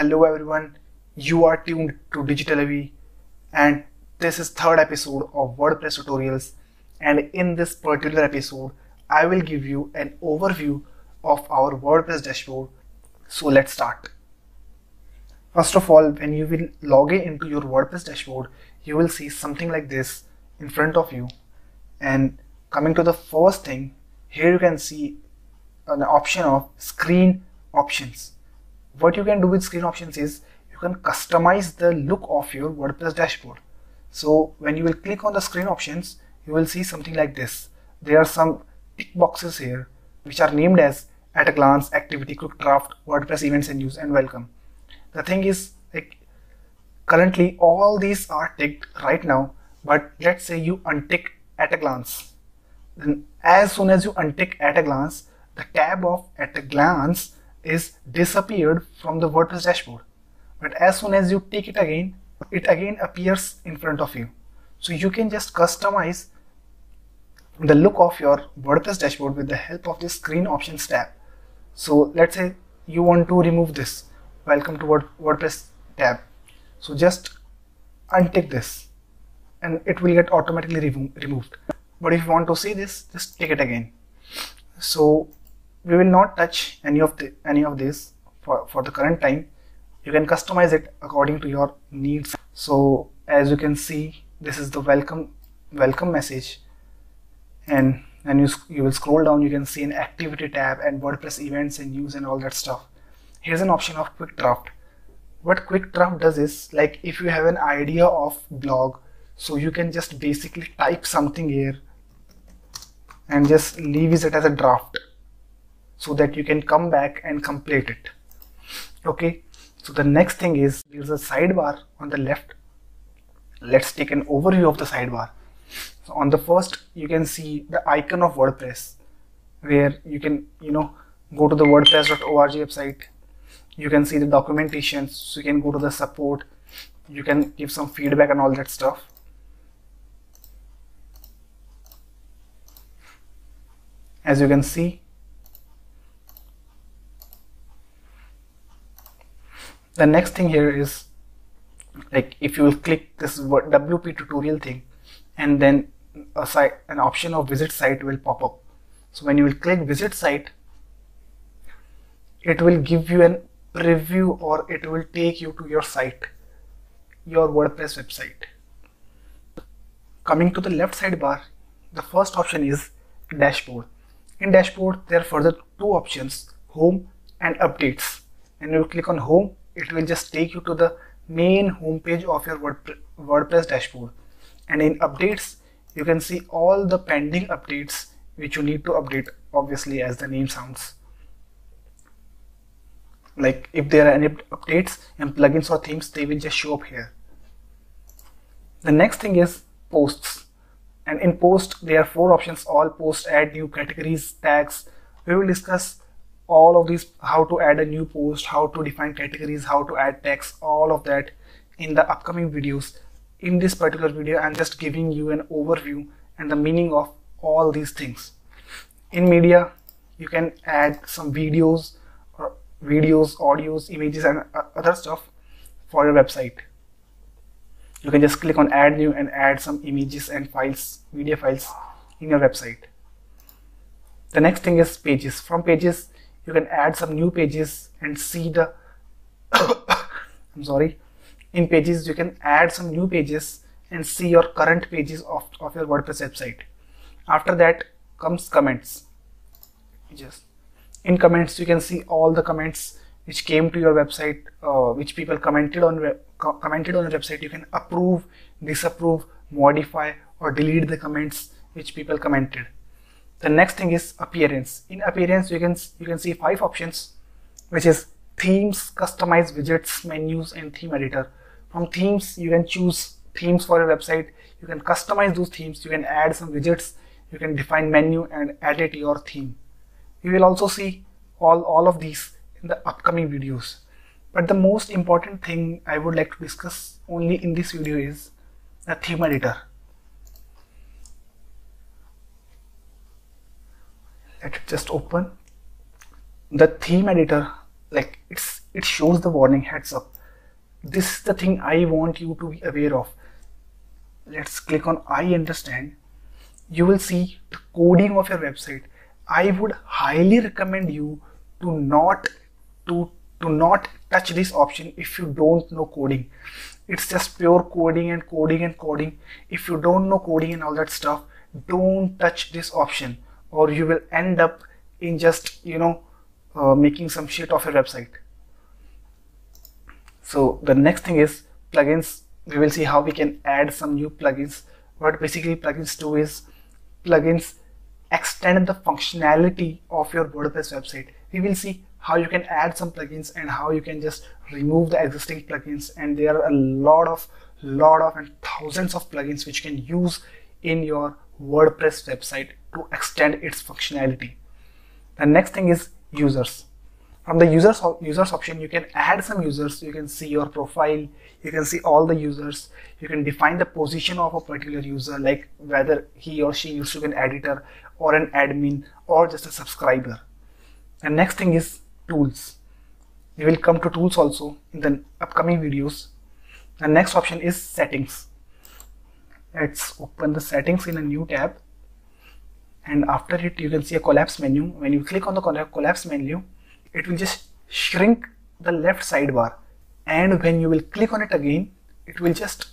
Hello everyone, you are tuned to Digital AV and this is third episode of WordPress tutorials and in this particular episode I will give you an overview of our WordPress dashboard. So let's start. First of all, when you will log in into your WordPress dashboard, you will see something like this in front of you. And coming to the first thing, here you can see an option of screen options what you can do with screen options is you can customize the look of your WordPress dashboard. So when you will click on the screen options, you will see something like this. There are some tick boxes here which are named as at a glance, activity, quick draft, WordPress events and news and welcome. The thing is like currently all these are ticked right now, but let's say you untick at a glance. Then as soon as you untick at a glance, the tab of at a glance is disappeared from the WordPress dashboard. But as soon as you take it again, it again appears in front of you. So you can just customize the look of your WordPress dashboard with the help of this screen options tab. So let's say you want to remove this welcome to WordPress tab. So just untick this and it will get automatically remo removed. But if you want to see this, just take it again. So we will not touch any of the any of this for, for the current time. You can customize it according to your needs. So as you can see this is the welcome welcome message. And and you, you will scroll down you can see an activity tab and WordPress events and news and all that stuff. Here's an option of quick draft. What quick draft does is like if you have an idea of blog so you can just basically type something here and just leave it as a draft so that you can come back and complete it. Okay? So the next thing is there's a sidebar on the left. Let's take an overview of the sidebar. So on the first you can see the icon of WordPress where you can you know go to the wordpress.org website. You can see the documentation so you can go to the support. You can give some feedback and all that stuff. As you can see the next thing here is like if you will click this WP tutorial thing and then a site an option of visit site will pop up. So when you will click visit site it will give you an preview or it will take you to your site your WordPress website. Coming to the left sidebar the first option is dashboard. In dashboard there are further two options home and updates. And you click on home it will just take you to the main homepage of your WordPress dashboard. And in updates you can see all the pending updates which you need to update obviously as the name sounds. Like if there are any updates and plugins or themes they will just show up here. The next thing is posts. And in post there are four options. All post add new categories tags. We will discuss all of these how to add a new post how to define categories how to add text all of that in the upcoming videos in this particular video. I'm just giving you an overview and the meaning of all these things. In media you can add some videos or videos audios images and other stuff for your website. You can just click on add new and add some images and files media files in your website. The next thing is pages. From pages you can add some new pages and see the I'm sorry. In pages you can add some new pages and see your current pages of, of your WordPress website. After that comes comments. Just in comments you can see all the comments which came to your website uh, which people commented on commented on your website. You can approve disapprove modify or delete the comments which people commented the next thing is appearance. In appearance you can you can see five options which is themes customize widgets menus and theme editor. From themes you can choose themes for your website. You can customize those themes. You can add some widgets. You can define menu and edit your theme. You will also see all all of these in the upcoming videos. But the most important thing i would like to discuss only in this video is the theme editor let it just open. The theme editor like it's it shows the warning heads up. This is the thing I want you to be aware of. Let's click on I understand. You will see the coding of your website. I would highly recommend you to not to to not touch this option if you don't know coding. It's just pure coding and coding and coding. If you don't know coding and all that stuff don't touch this option or you will end up in just you know uh, making some shit of your website. So the next thing is plugins. We will see how we can add some new plugins. What basically plugins do is plugins extend the functionality of your WordPress website. We will see how you can add some plugins and how you can just remove the existing plugins. And there are a lot of lot of and thousands of plugins which you can use in your WordPress website to extend its functionality. The next thing is users. From the users users option, you can add some users. You can see your profile. You can see all the users. You can define the position of a particular user, like whether he or she used to be an editor or an admin or just a subscriber. The next thing is tools. We will come to tools also in the upcoming videos. The next option is settings let's open the settings in a new tab. And after it you can see a collapse menu. When you click on the collapse menu it will just shrink the left sidebar. And when you will click on it again it will just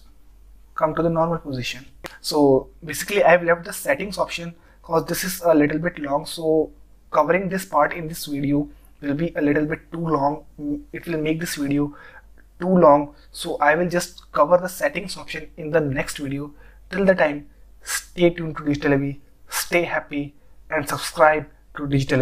come to the normal position. So basically I've left the settings option because this is a little bit long. So covering this part in this video will be a little bit too long. It will make this video too long so I will just cover the settings option in the next video. Till the time stay tuned to Digital stay happy and subscribe to Digital